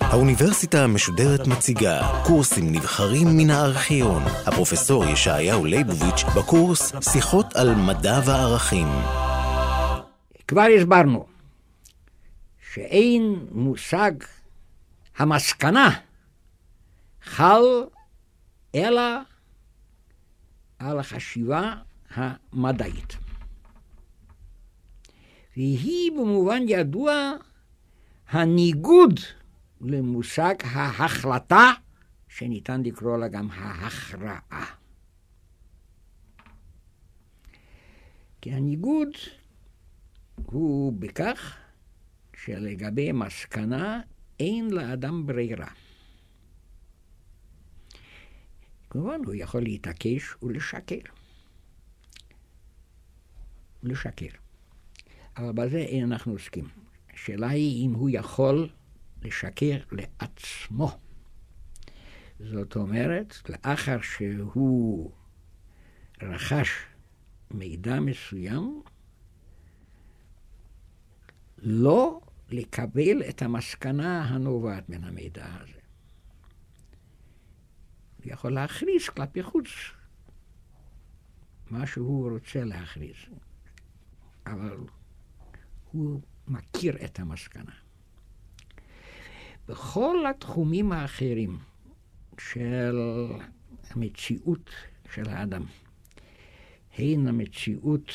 האוניברסיטה המשודרת מציגה קורסים נבחרים מן הארכיון. הפרופסור ישעיהו ליבוביץ' בקורס שיחות על מדע וערכים. כבר הסברנו שאין מושג המסקנה חל אלא על החשיבה המדעית. והיא במובן ידוע הניגוד למושג ההחלטה, שניתן לקרוא לה גם ההכרעה. כי הניגוד הוא בכך שלגבי מסקנה אין לאדם ברירה. כמובן, הוא יכול להתעקש ולשקר. לשקר. אבל בזה אין אנחנו עוסקים. השאלה היא אם הוא יכול לשקר לעצמו. זאת אומרת, לאחר שהוא רכש מידע מסוים, לא לקבל את המסקנה הנובעת מן המידע הזה. הוא יכול להכריז כלפי חוץ מה שהוא רוצה להכריז, אבל הוא מכיר את המסקנה. בכל התחומים האחרים של המציאות של האדם, הן המציאות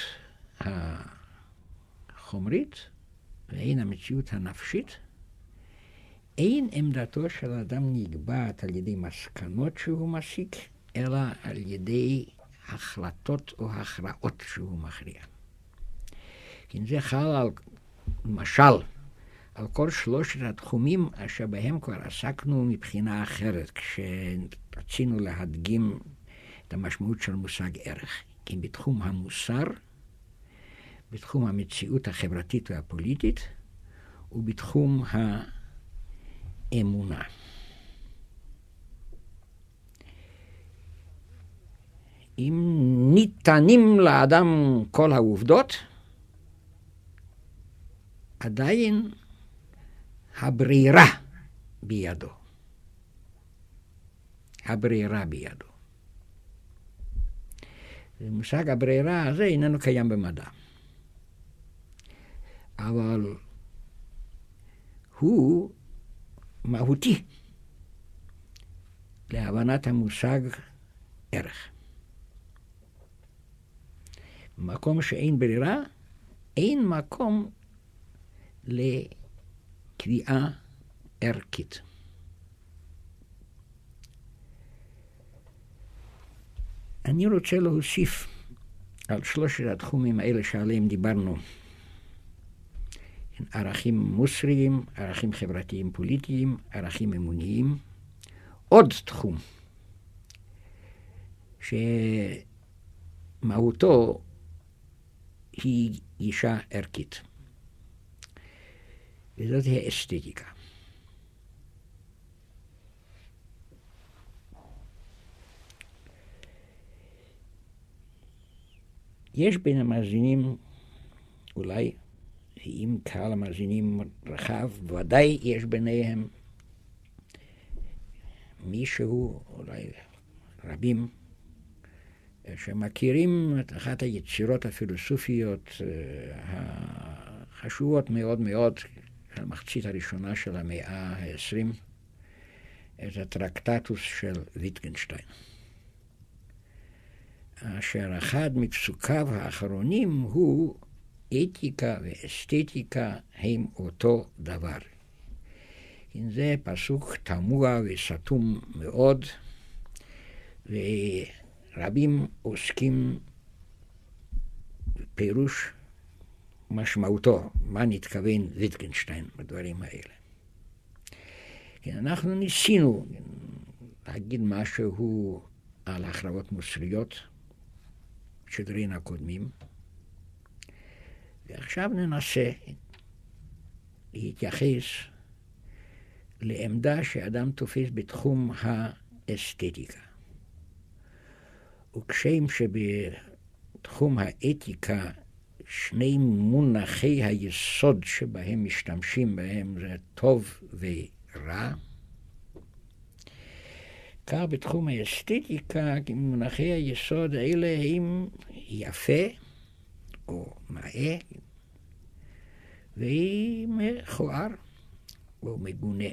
החומרית והן המציאות הנפשית, אין עמדתו של האדם נקבעת על ידי מסקנות שהוא מסיק, אלא על ידי החלטות או הכרעות שהוא מכריע. כן, זה חל על, למשל, על כל שלושת התחומים אשר בהם כבר עסקנו מבחינה אחרת, כשרצינו להדגים את המשמעות של מושג ערך. כי בתחום המוסר, בתחום המציאות החברתית והפוליטית, ובתחום האמונה. אם ניתנים לאדם כל העובדות, עדיין הברירה בידו. הברירה בידו. מושג הברירה הזה איננו קיים במדע. אבל הוא מהותי להבנת המושג ערך. במקום שאין ברירה, אין מקום לקביעה ערכית. אני רוצה להוסיף על שלושת התחומים האלה שעליהם דיברנו. ערכים מוסריים, ערכים חברתיים פוליטיים, ערכים אמוניים. עוד תחום שמהותו היא גישה ערכית, וזאת היא האסתטיקה. יש בין המאזינים, אולי, אם קהל המאזינים רחב, ודאי יש ביניהם מישהו, אולי רבים, שמכירים את אחת היצירות הפילוסופיות החשובות מאוד מאוד המחצית הראשונה של המאה ה-20, את הטרקטטוס של ויטגנשטיין. אשר אחד מפסוקיו האחרונים הוא אתיקה ואסתטיקה הם אותו דבר. זה פסוק תמוה וסתום מאוד, ורבים עוסקים בפירוש משמעותו, מה נתכוון ויטגנשטיין בדברים האלה. כן, אנחנו ניסינו להגיד משהו על הכרעות מוסריות, שדרין הקודמים, ועכשיו ננסה להתייחס לעמדה שאדם תופס בתחום האסתטיקה. וכשם בתחום האתיקה שני מונחי היסוד שבהם משתמשים בהם זה טוב ורע. כך בתחום האסתטיקה, מונחי היסוד האלה הם יפה או נאה ומכוער או מגונה.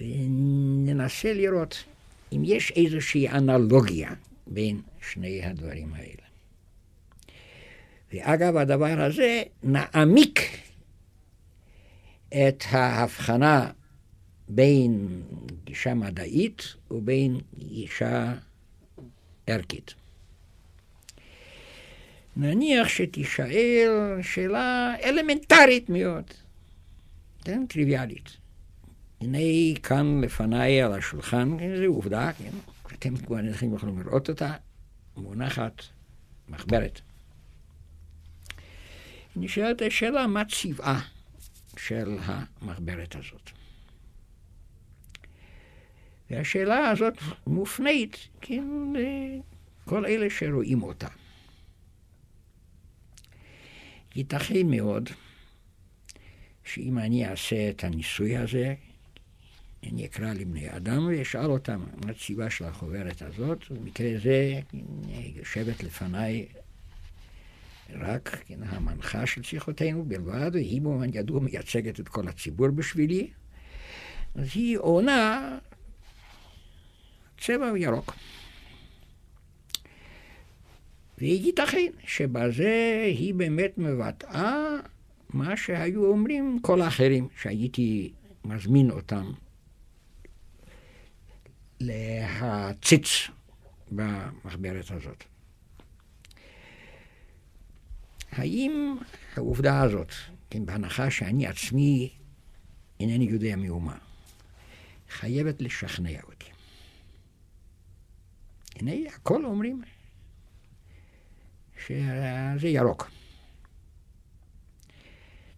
וננסה לראות אם יש איזושהי אנלוגיה בין שני הדברים האלה. ואגב הדבר הזה, נעמיק את ההבחנה בין גישה מדעית ובין גישה ערכית. נניח שתישאל שאלה אלמנטרית מאוד, כן, טריוויאלית. הנה כאן לפניי על השולחן, זו עובדה, כן, אתם כבר אינכם יכולים לראות אותה, מונחת מחברת. נשאלת השאלה מה צבעה של המחברת הזאת. והשאלה הזאת מופנית כן, לכל אלה שרואים אותה. ייתכן מאוד שאם אני אעשה את הניסוי הזה, אני אקרא לבני אדם ואשאל אותם מה הציבה של החוברת הזאת, במקרה זה יושבת לפניי רק כן, המנחה של שיחותינו בלבד, והיא במובן ידוע מייצגת את כל הציבור בשבילי, אז היא עונה צבע ירוק. וייתכן שבזה היא באמת מבטאה מה שהיו אומרים כל האחרים שהייתי מזמין אותם להציץ במחברת הזאת. האם העובדה הזאת, כן, בהנחה שאני עצמי אינני יודע מאומה, חייבת לשכנע אותי. הנה, הכל אומרים שזה ירוק.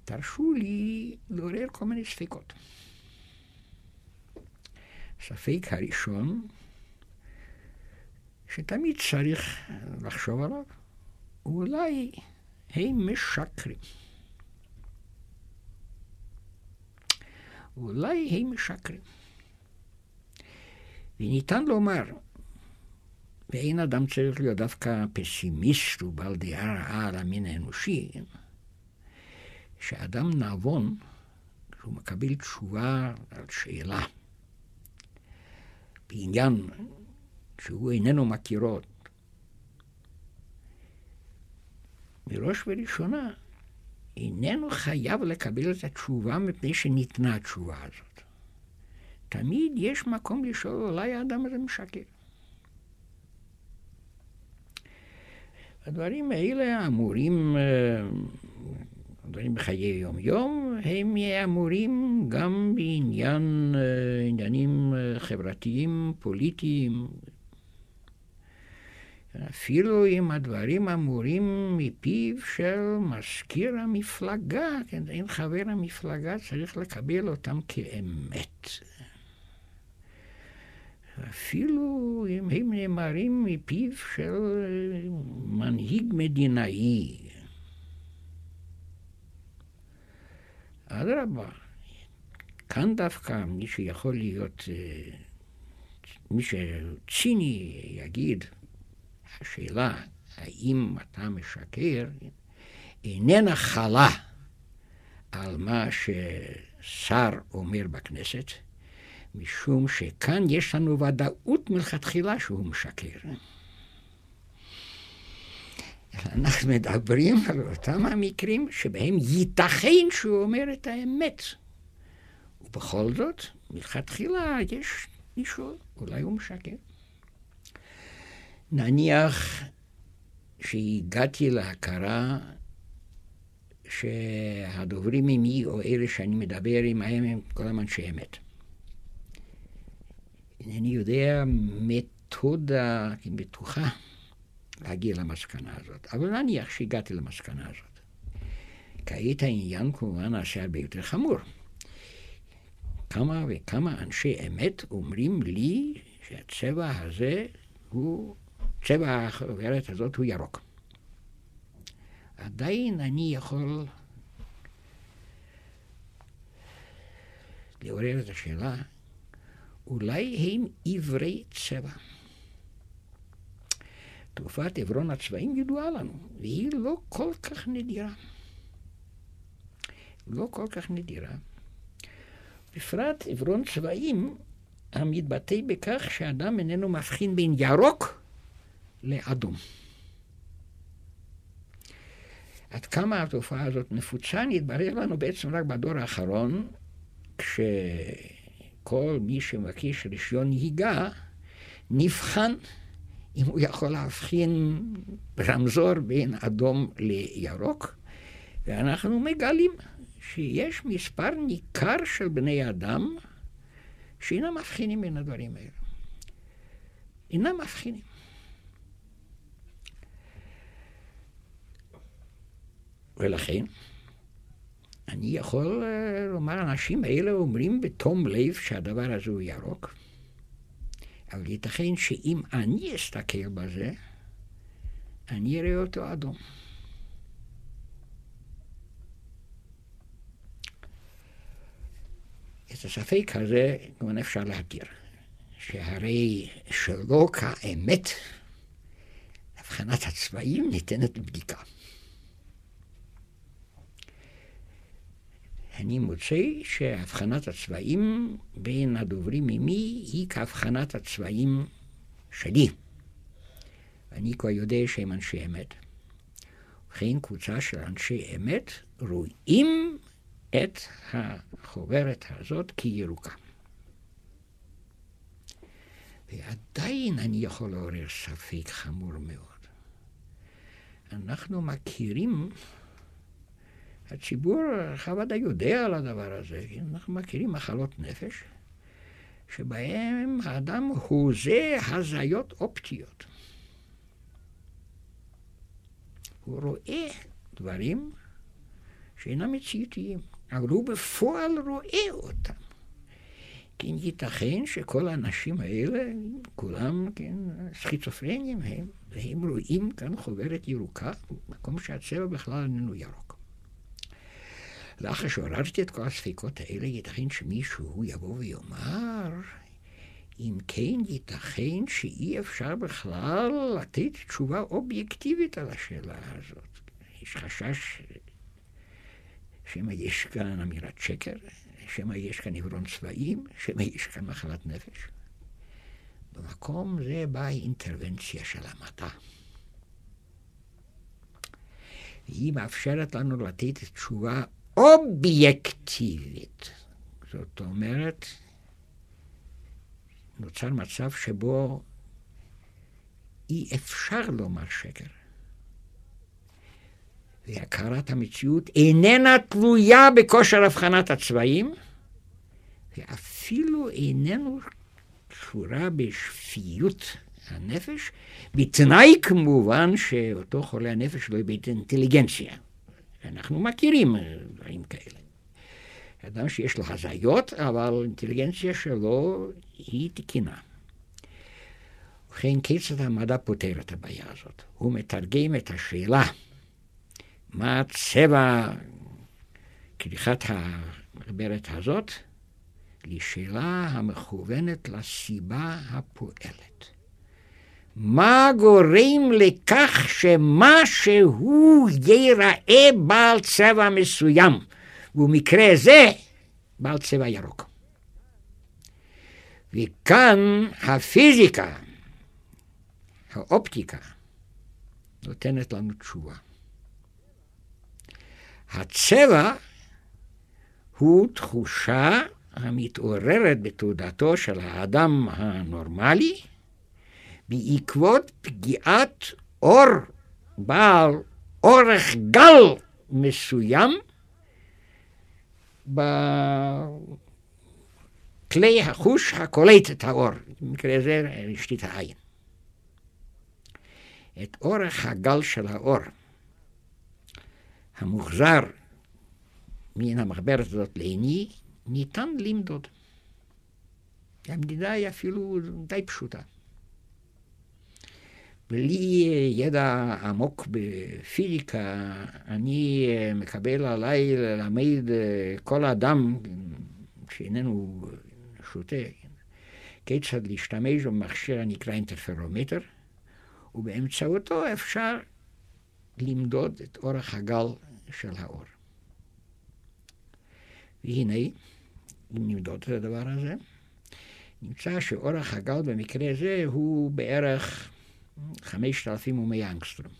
תרשו לי לעורר כל מיני ספקות. הספק הראשון, שתמיד צריך לחשוב עליו, אולי הם משקרים. אולי הם משקרים. וניתן לומר, ואין אדם צריך להיות דווקא פסימיסט ובעל דעה רעה על המין האנושי, שאדם נבון, שהוא מקבל תשובה על שאלה בעניין שהוא איננו מכירו, בראש ובראשונה איננו חייב לקבל את התשובה מפני שניתנה התשובה הזאת. תמיד יש מקום לשאול, אולי האדם הזה משקר. הדברים האלה אמורים, אה, הדברים בחיי יום-יום, הם אמורים גם בעניין, אה, עניינים אה, חברתיים, פוליטיים. אפילו אם הדברים אמורים מפיו של מזכיר המפלגה, כן, אם חבר המפלגה צריך לקבל אותם כאמת. אפילו אם הם נאמרים מפיו של מנהיג מדינאי. אדרבה, כאן דווקא מי שיכול להיות, אה, מי שציני יגיד, השאלה האם אתה משקר איננה חלה על מה ששר אומר בכנסת, משום שכאן יש לנו ודאות מלכתחילה שהוא משקר. אנחנו מדברים על אותם המקרים שבהם ייתכן שהוא אומר את האמת. ובכל זאת, מלכתחילה יש מישהו, אולי הוא משקר. נניח שהגעתי להכרה שהדוברים עמי, או אלה שאני מדבר עמהם, הם כולם אנשי אמת. אינני יודע מתודה בטוחה להגיע למסקנה הזאת, אבל נניח שהגעתי למסקנה הזאת. כעת העניין כמובן נעשה הרבה יותר חמור. כמה וכמה אנשי אמת אומרים לי שהצבע הזה הוא צבע החוברת הזאת הוא ירוק. עדיין אני יכול לעורר את השאלה, אולי הם עברי צבע. תרופת עברון הצבעים ידועה לנו, והיא לא כל כך נדירה. לא כל כך נדירה. בפרט עברון צבעים המתבטא בכך שאדם איננו מבחין בין ירוק לאדום. עד כמה התופעה הזאת נפוצה, נתברר לנו בעצם רק בדור האחרון, כשכל מי שמבקש רישיון נהיגה נבחן אם הוא יכול להבחין רמזור בין אדום לירוק, ואנחנו מגלים שיש מספר ניכר של בני אדם שאינם מבחינים בין הדברים האלה. אינם מבחינים. ולכן, אני יכול אה, לומר, האנשים האלה אומרים בתום לב שהדבר הזה הוא ירוק, אבל ייתכן שאם אני אסתכל בזה, אני אראה אותו אדום. את הספק הזה כמובן אפשר להכיר, שהרי שלא כאמת, הבחנת הצבעים ניתנת לבדיקה. אני מוצא שהבחנת הצבעים בין הדוברים ממי היא כהבחנת הצבעים שלי. ואני כבר יודע שהם אנשי אמת. ובכן, קבוצה של אנשי אמת רואים את החוברת הזאת כירוקה. ועדיין אני יכול לעורר ספק חמור מאוד. אנחנו מכירים הציבור הרחב ודאי יודע על הדבר הזה, אנחנו מכירים מחלות נפש, שבהם האדם הוזה הזיות אופטיות. הוא רואה דברים שאינם מציאותיים, אבל הוא בפועל רואה אותם. כן, ייתכן שכל האנשים האלה, כולם, כן, סכיצופרנים הם, והם רואים כאן חוברת ירוקה, מקום שהצבע בכלל איננו ירוק. לאחר שעוררתי את כל הספקות האלה, ייתכן שמישהו יבוא ויאמר, אם כן, ייתכן שאי אפשר בכלל לתת תשובה אובייקטיבית על השאלה הזאת. יש חשש שמא יש כאן אמירת שקר, שמא יש כאן עברון צבעים, שמא יש כאן מחלת נפש. במקום זה באה האינטרבנציה של המדע. היא מאפשרת לנו לתת תשובה אובייקטיבית. זאת אומרת, נוצר מצב שבו אי אפשר לומר שקר. והכרת המציאות איננה תלויה בכושר הבחנת הצבעים, ואפילו איננו קשורה בשפיות הנפש, בתנאי כמובן שאותו חולה הנפש לא איבד אינטליגנציה. אנחנו מכירים כאלה. אדם שיש לו הזיות, אבל האינטליגנציה שלו היא תקינה. ובכן, כיצד המדע פותר את הבעיה הזאת? הוא מתרגם את השאלה מה צבע כריכת המחברת הזאת לשאלה המכוונת לסיבה הפועלת. מה גורם לכך שמשהו ייראה בעל צבע מסוים, ובמקרה זה בעל צבע ירוק. וכאן הפיזיקה, האופטיקה, נותנת לנו תשובה. הצבע הוא תחושה המתעוררת בתעודתו של האדם הנורמלי, בעקבות פגיעת אור בעל אורך גל מסוים בכלי החוש הקולט את האור, במקרה זה רשתית העין. את אורך הגל של האור המוחזר מן המחברת הזאת לעיני, ניתן למדוד. המדידה היא אפילו די פשוטה. בלי ידע עמוק בפיזיקה, אני מקבל עליי ללמד כל אדם שאיננו שותה, כיצד להשתמש במכשיר הנקרא אינטרפרומטר, ובאמצעותו אפשר למדוד את אורך הגל של האור. והנה, אם נמדוד את הדבר הזה, נמצא שאורך הגל במקרה זה הוא בערך 5,100 אנגסטרום.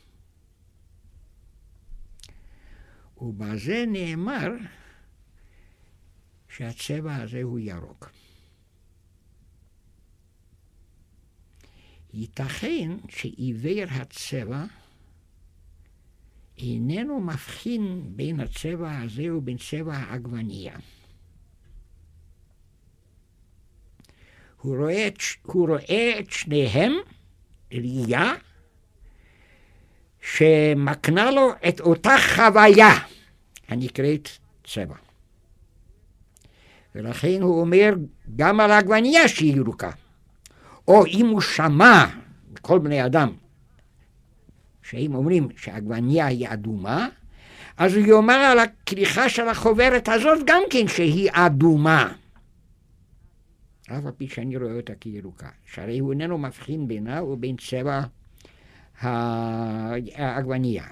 ובזה נאמר שהצבע הזה הוא ירוק. ייתכן שעיוור הצבע איננו מבחין בין הצבע הזה ובין צבע העגבנייה. הוא רואה, את, שניהם ראייה שמקנה לו את אותה חוויה הנקראת צבע. ולכן הוא אומר גם על העגבנייה שהיא ירוקה. או אם הוא שמע כל בני אדם שהם אומרים שהעגבנייה היא אדומה, אז הוא יאמר על הכריכה של החוברת הזאת גם כן שהיא אדומה. אף על פי שאני רואה אותה כירוקה, שהרי הוא איננו מבחין בינה ובין צבע העגבנייה.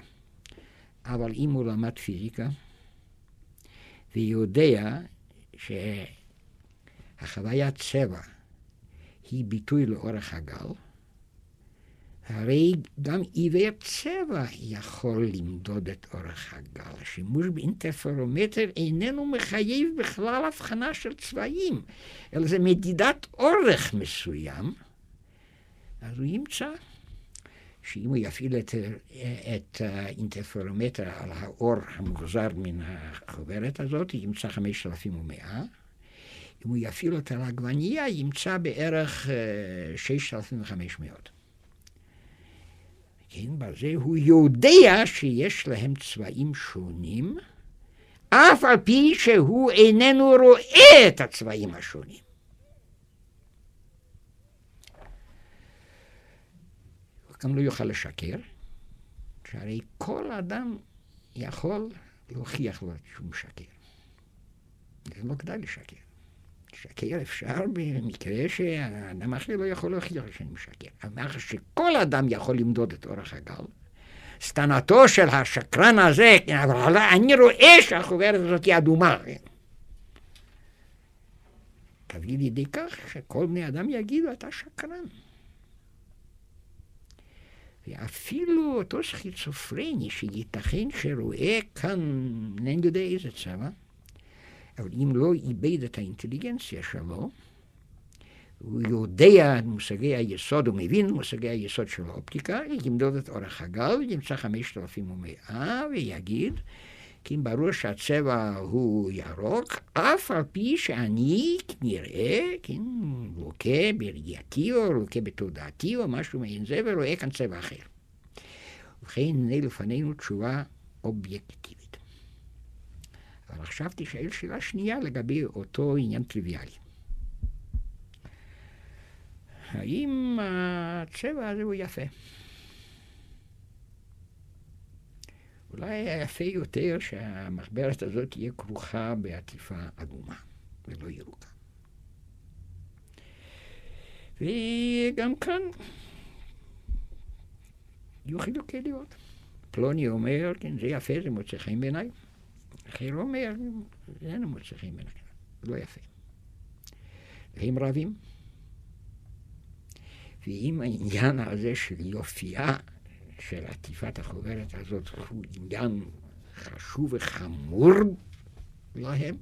אבל אם הוא למד פיזיקה ויודע שהחוויית צבע היא ביטוי לאורך הגל, הרי גם עיוור צבע יכול למדוד את אורך הגל. השימוש באינטרפרומטר איננו מחייב בכלל הבחנה של צבעים, אלא זה מדידת אורך מסוים. אז הוא ימצא שאם הוא יפעיל את, את האינטרפרומטר על האור המוחזר מן החוברת הזאת, ימצא 5,100. אם הוא יפעיל אותה על העגבנייה, ימצא בערך 6,500. כן, בזה הוא יודע שיש להם צבעים שונים, אף על פי שהוא איננו רואה את הצבעים השונים. הוא גם לא יוכל לשקר, שהרי כל אדם יכול להוכיח לו שהוא משקר. זה לא כדאי לשקר. לשקר אפשר במקרה שהאדם אחר לא יכול להוכיח שאני משקר. אמר שכל אדם יכול למדוד את אורך הגל. סטנתו של השקרן הזה, אבל אני רואה שהחוברת הזאת היא אדומה. תביא לידי כך שכל בני אדם יגידו, אתה שקרן. ואפילו אותו סכיצופרני שייתכן שרואה כאן, אינני יודע איזה צבע, אבל אם לא איבד את האינטליגנציה שלו, הוא יודע את מושגי היסוד, הוא מבין מושגי היסוד של האופטיקה, ימדוד את אורך הגל, ימצא 5,100 ויגיד, כי אם ברור שהצבע הוא ירוק, אף על פי שאני נראה, כן, לוקה בראייתי או לוקה בתודעתי או משהו מעין זה, ורואה כאן צבע אחר. ובכן, הנה לפנינו תשובה אובייקטיבית. אבל עכשיו תשאל שאלה שנייה לגבי אותו עניין טריוויאלי. האם הצבע הזה הוא יפה? אולי היה יפה יותר שהמחברת הזאת תהיה כרוכה בעטיפה אדומה ולא ירוקה. וגם כאן יהיו חילוקי דעות. פלוני אומר, כן, זה יפה, זה מוצא חן בעיניי. אחר אומר, אין מוצא חן בעיניי, לא יפה. והם רבים. ואם העניין הזה של יופייה של עטיפת החוברת הזאת הוא עניין חשוב וחמור להם,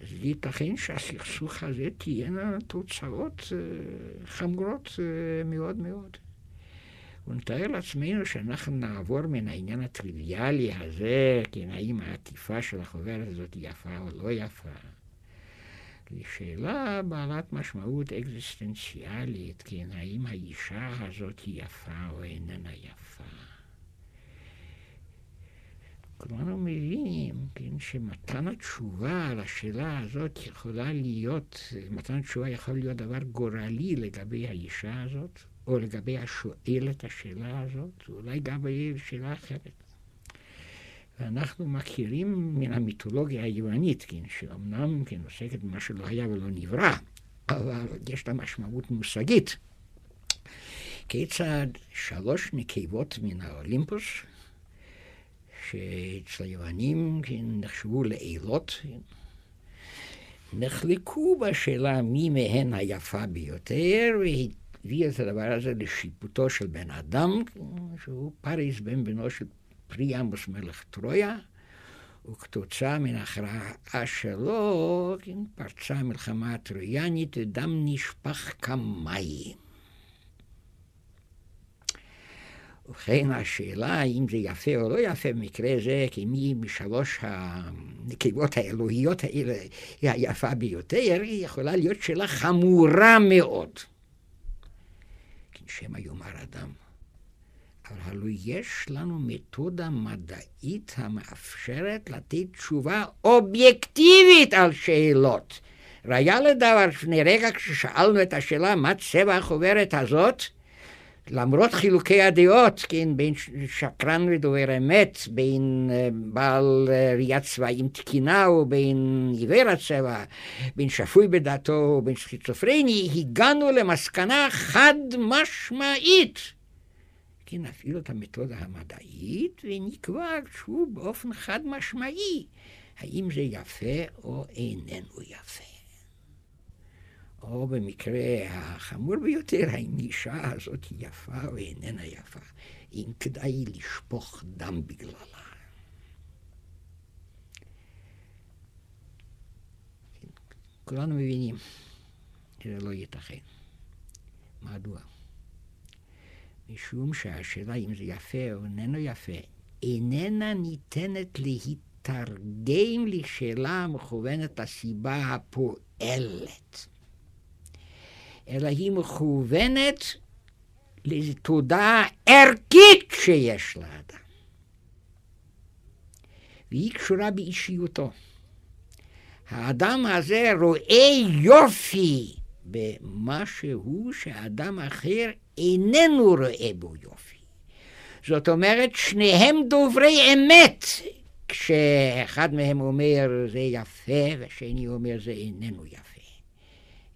אז ייתכן שהסכסוך הזה תהיינה תוצאות אה, חמורות אה, מאוד מאוד. ונתאר לעצמנו שאנחנו נעבור מן העניין הטריוויאלי הזה, כן, האם העטיפה של החוברת הזאת יפה או לא יפה, לשאלה בעלת משמעות אקזיסטנציאלית, כן, האם האישה הזאת יפה או איננה יפה. כולנו מבינים, כן, שמתן התשובה על השאלה הזאת יכולה להיות, מתן התשובה יכול להיות דבר גורלי לגבי האישה הזאת, או לגבי השואל את השאלה הזאת, ואולי גם שאלה אחרת. ואנחנו מכירים מן המיתולוגיה היוונית, כן, שאומנם כן, עוסקת במה שלא היה ולא נברא, אבל יש לה משמעות מושגית. כיצד שלוש נקבות מן האולימפוס, שאצל היוונים כן, נחשבו לאלות, כן, נחלקו בשאלה מי מהן היפה ביותר, והביא את הדבר הזה לשיפוטו של בן אדם, שהוא פריס בן בנו של פריאמוס מלך טרויה, וכתוצאה מן ההכרעה שלו, כן, פרצה המלחמה הטרויאנית ודם נשפך כמים. ובכן, השאלה האם זה יפה או לא יפה במקרה זה, כי מי משלוש הנקבות האלוהיות האלה היא היפה ביותר, היא יכולה להיות שאלה חמורה מאוד. כן, שמא יאמר אדם. אבל הלוא יש לנו מתודה מדעית המאפשרת לתת תשובה אובייקטיבית על שאלות. ראיה לדבר, לפני רגע כששאלנו את השאלה מה צבע החוברת הזאת, למרות חילוקי הדעות, כן, בין שקרן ודובר אמת, בין uh, בעל uh, ראיית צבעים תקינה ובין עיוור הצבע, בין שפוי בדעתו ובין סכיצופרני, הגענו למסקנה חד משמעית. כן, אפילו את המתודה המדעית, ונקבע שוב באופן חד משמעי, האם זה יפה או איננו יפה. או במקרה החמור ביותר, האם האישה הזאת היא יפה או איננה יפה, אם כדאי לשפוך דם בגללה. כולנו מבינים שזה לא ייתכן. מדוע? משום שהשאלה אם זה יפה או איננו יפה, איננה ניתנת להתרגם לשאלה המכוונת לסיבה הפועלת. אלא היא מכוונת לתודעה ערכית שיש לאדם. והיא קשורה באישיותו. האדם הזה רואה יופי במשהו שאדם אחר איננו רואה בו יופי. זאת אומרת, שניהם דוברי אמת, כשאחד מהם אומר זה יפה והשני אומר זה איננו יפה.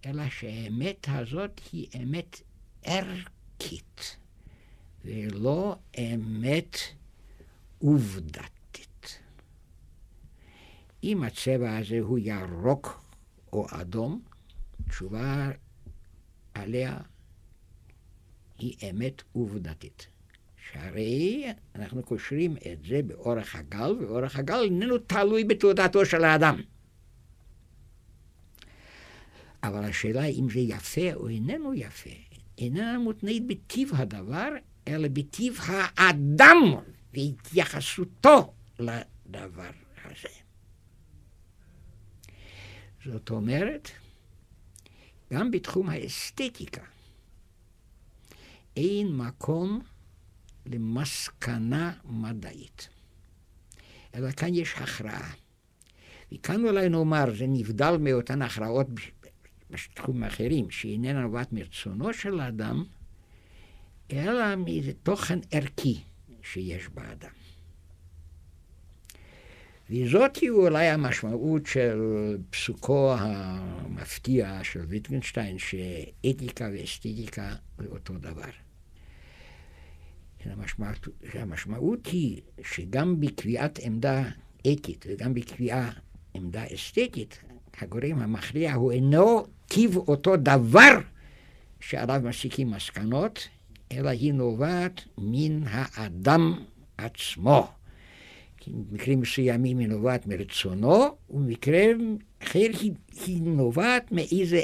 אלא שהאמת הזאת היא אמת ערכית, ולא אמת עובדתית. אם הצבע הזה הוא ירוק או אדום, תשובה עליה היא אמת עובדתית. שהרי אנחנו קושרים את זה באורך הגל, ואורך הגל איננו תלוי בתעודתו של האדם. אבל השאלה אם זה יפה או איננו יפה, איננה מותנית בטיב הדבר, אלא בטיב האדם והתייחסותו לדבר הזה. זאת אומרת, גם בתחום האסתטיקה אין מקום למסקנה מדעית, אלא כאן יש הכרעה. וכאן אולי נאמר, זה נבדל מאותן הכרעות בתחומים אחרים, שהיא איננה נובעת מרצונו של האדם, אלא מאיזה תוכן ערכי שיש באדם. וזאת היא אולי המשמעות של פסוקו המפתיע של ויטגנשטיין, שאתיקה ואסתטיקה זה אותו דבר. המשמעות, המשמעות היא שגם בקביעת עמדה אתית וגם בקביעה עמדה אסתטית, הגורם המכריע הוא אינו טיב אותו דבר שעליו מסיקים מסקנות, אלא היא נובעת מן האדם עצמו. במקרים מסוימים היא נובעת מרצונו, ובמקרים אחר היא, היא נובעת מאיזה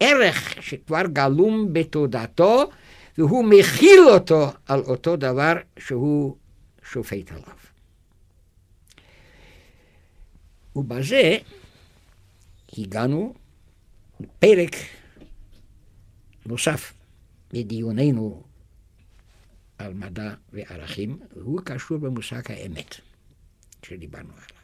ערך שכבר גלום בתודעתו, והוא מכיל אותו על אותו דבר שהוא שופט עליו. ובזה הגענו לפרק נוסף בדיוננו על מדע וערכים, והוא קשור במושג האמת שדיברנו עליו.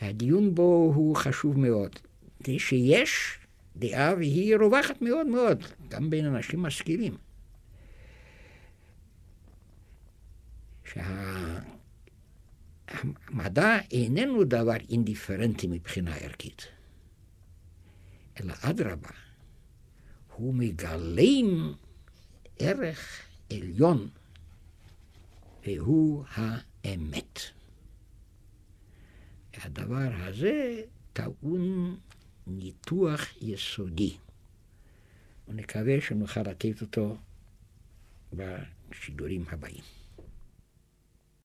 הדיון בו הוא חשוב מאוד, זה שיש דעה והיא רווחת מאוד מאוד, גם בין אנשים משכילים. שהמדע איננו דבר אינדיפרנטי מבחינה ערכית, אלא אדרבה, הוא מגלם ערך עליון, והוא האמת. הדבר הזה טעון ניתוח יסודי. ונקווה שנוכל לתת אותו בשידורים הבאים.